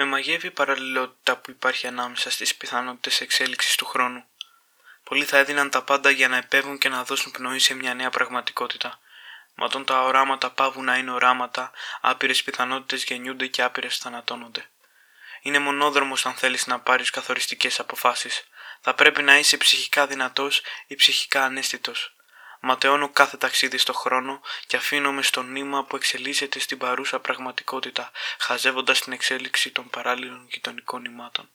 Με μαγεύει η παραλληλότητα που υπάρχει ανάμεσα στις πιθανότητες εξέλιξης του χρόνου. Πολλοί θα έδιναν τα πάντα για να επέβουν και να δώσουν πνοή σε μια νέα πραγματικότητα. Μα όταν τα οράματα πάβουν να είναι οράματα, άπειρες πιθανότητες γεννιούνται και άπειρες θανατώνονται. Είναι μονόδρομος αν θέλεις να πάρεις καθοριστικές αποφάσεις. Θα πρέπει να είσαι ψυχικά δυνατός ή ψυχικά ανέστητος. Ματαιώνω κάθε ταξίδι στο χρόνο και αφήνομαι στο νήμα που εξελίσσεται στην παρούσα πραγματικότητα, χαζεύοντας την εξέλιξη των παράλληλων γειτονικών νημάτων.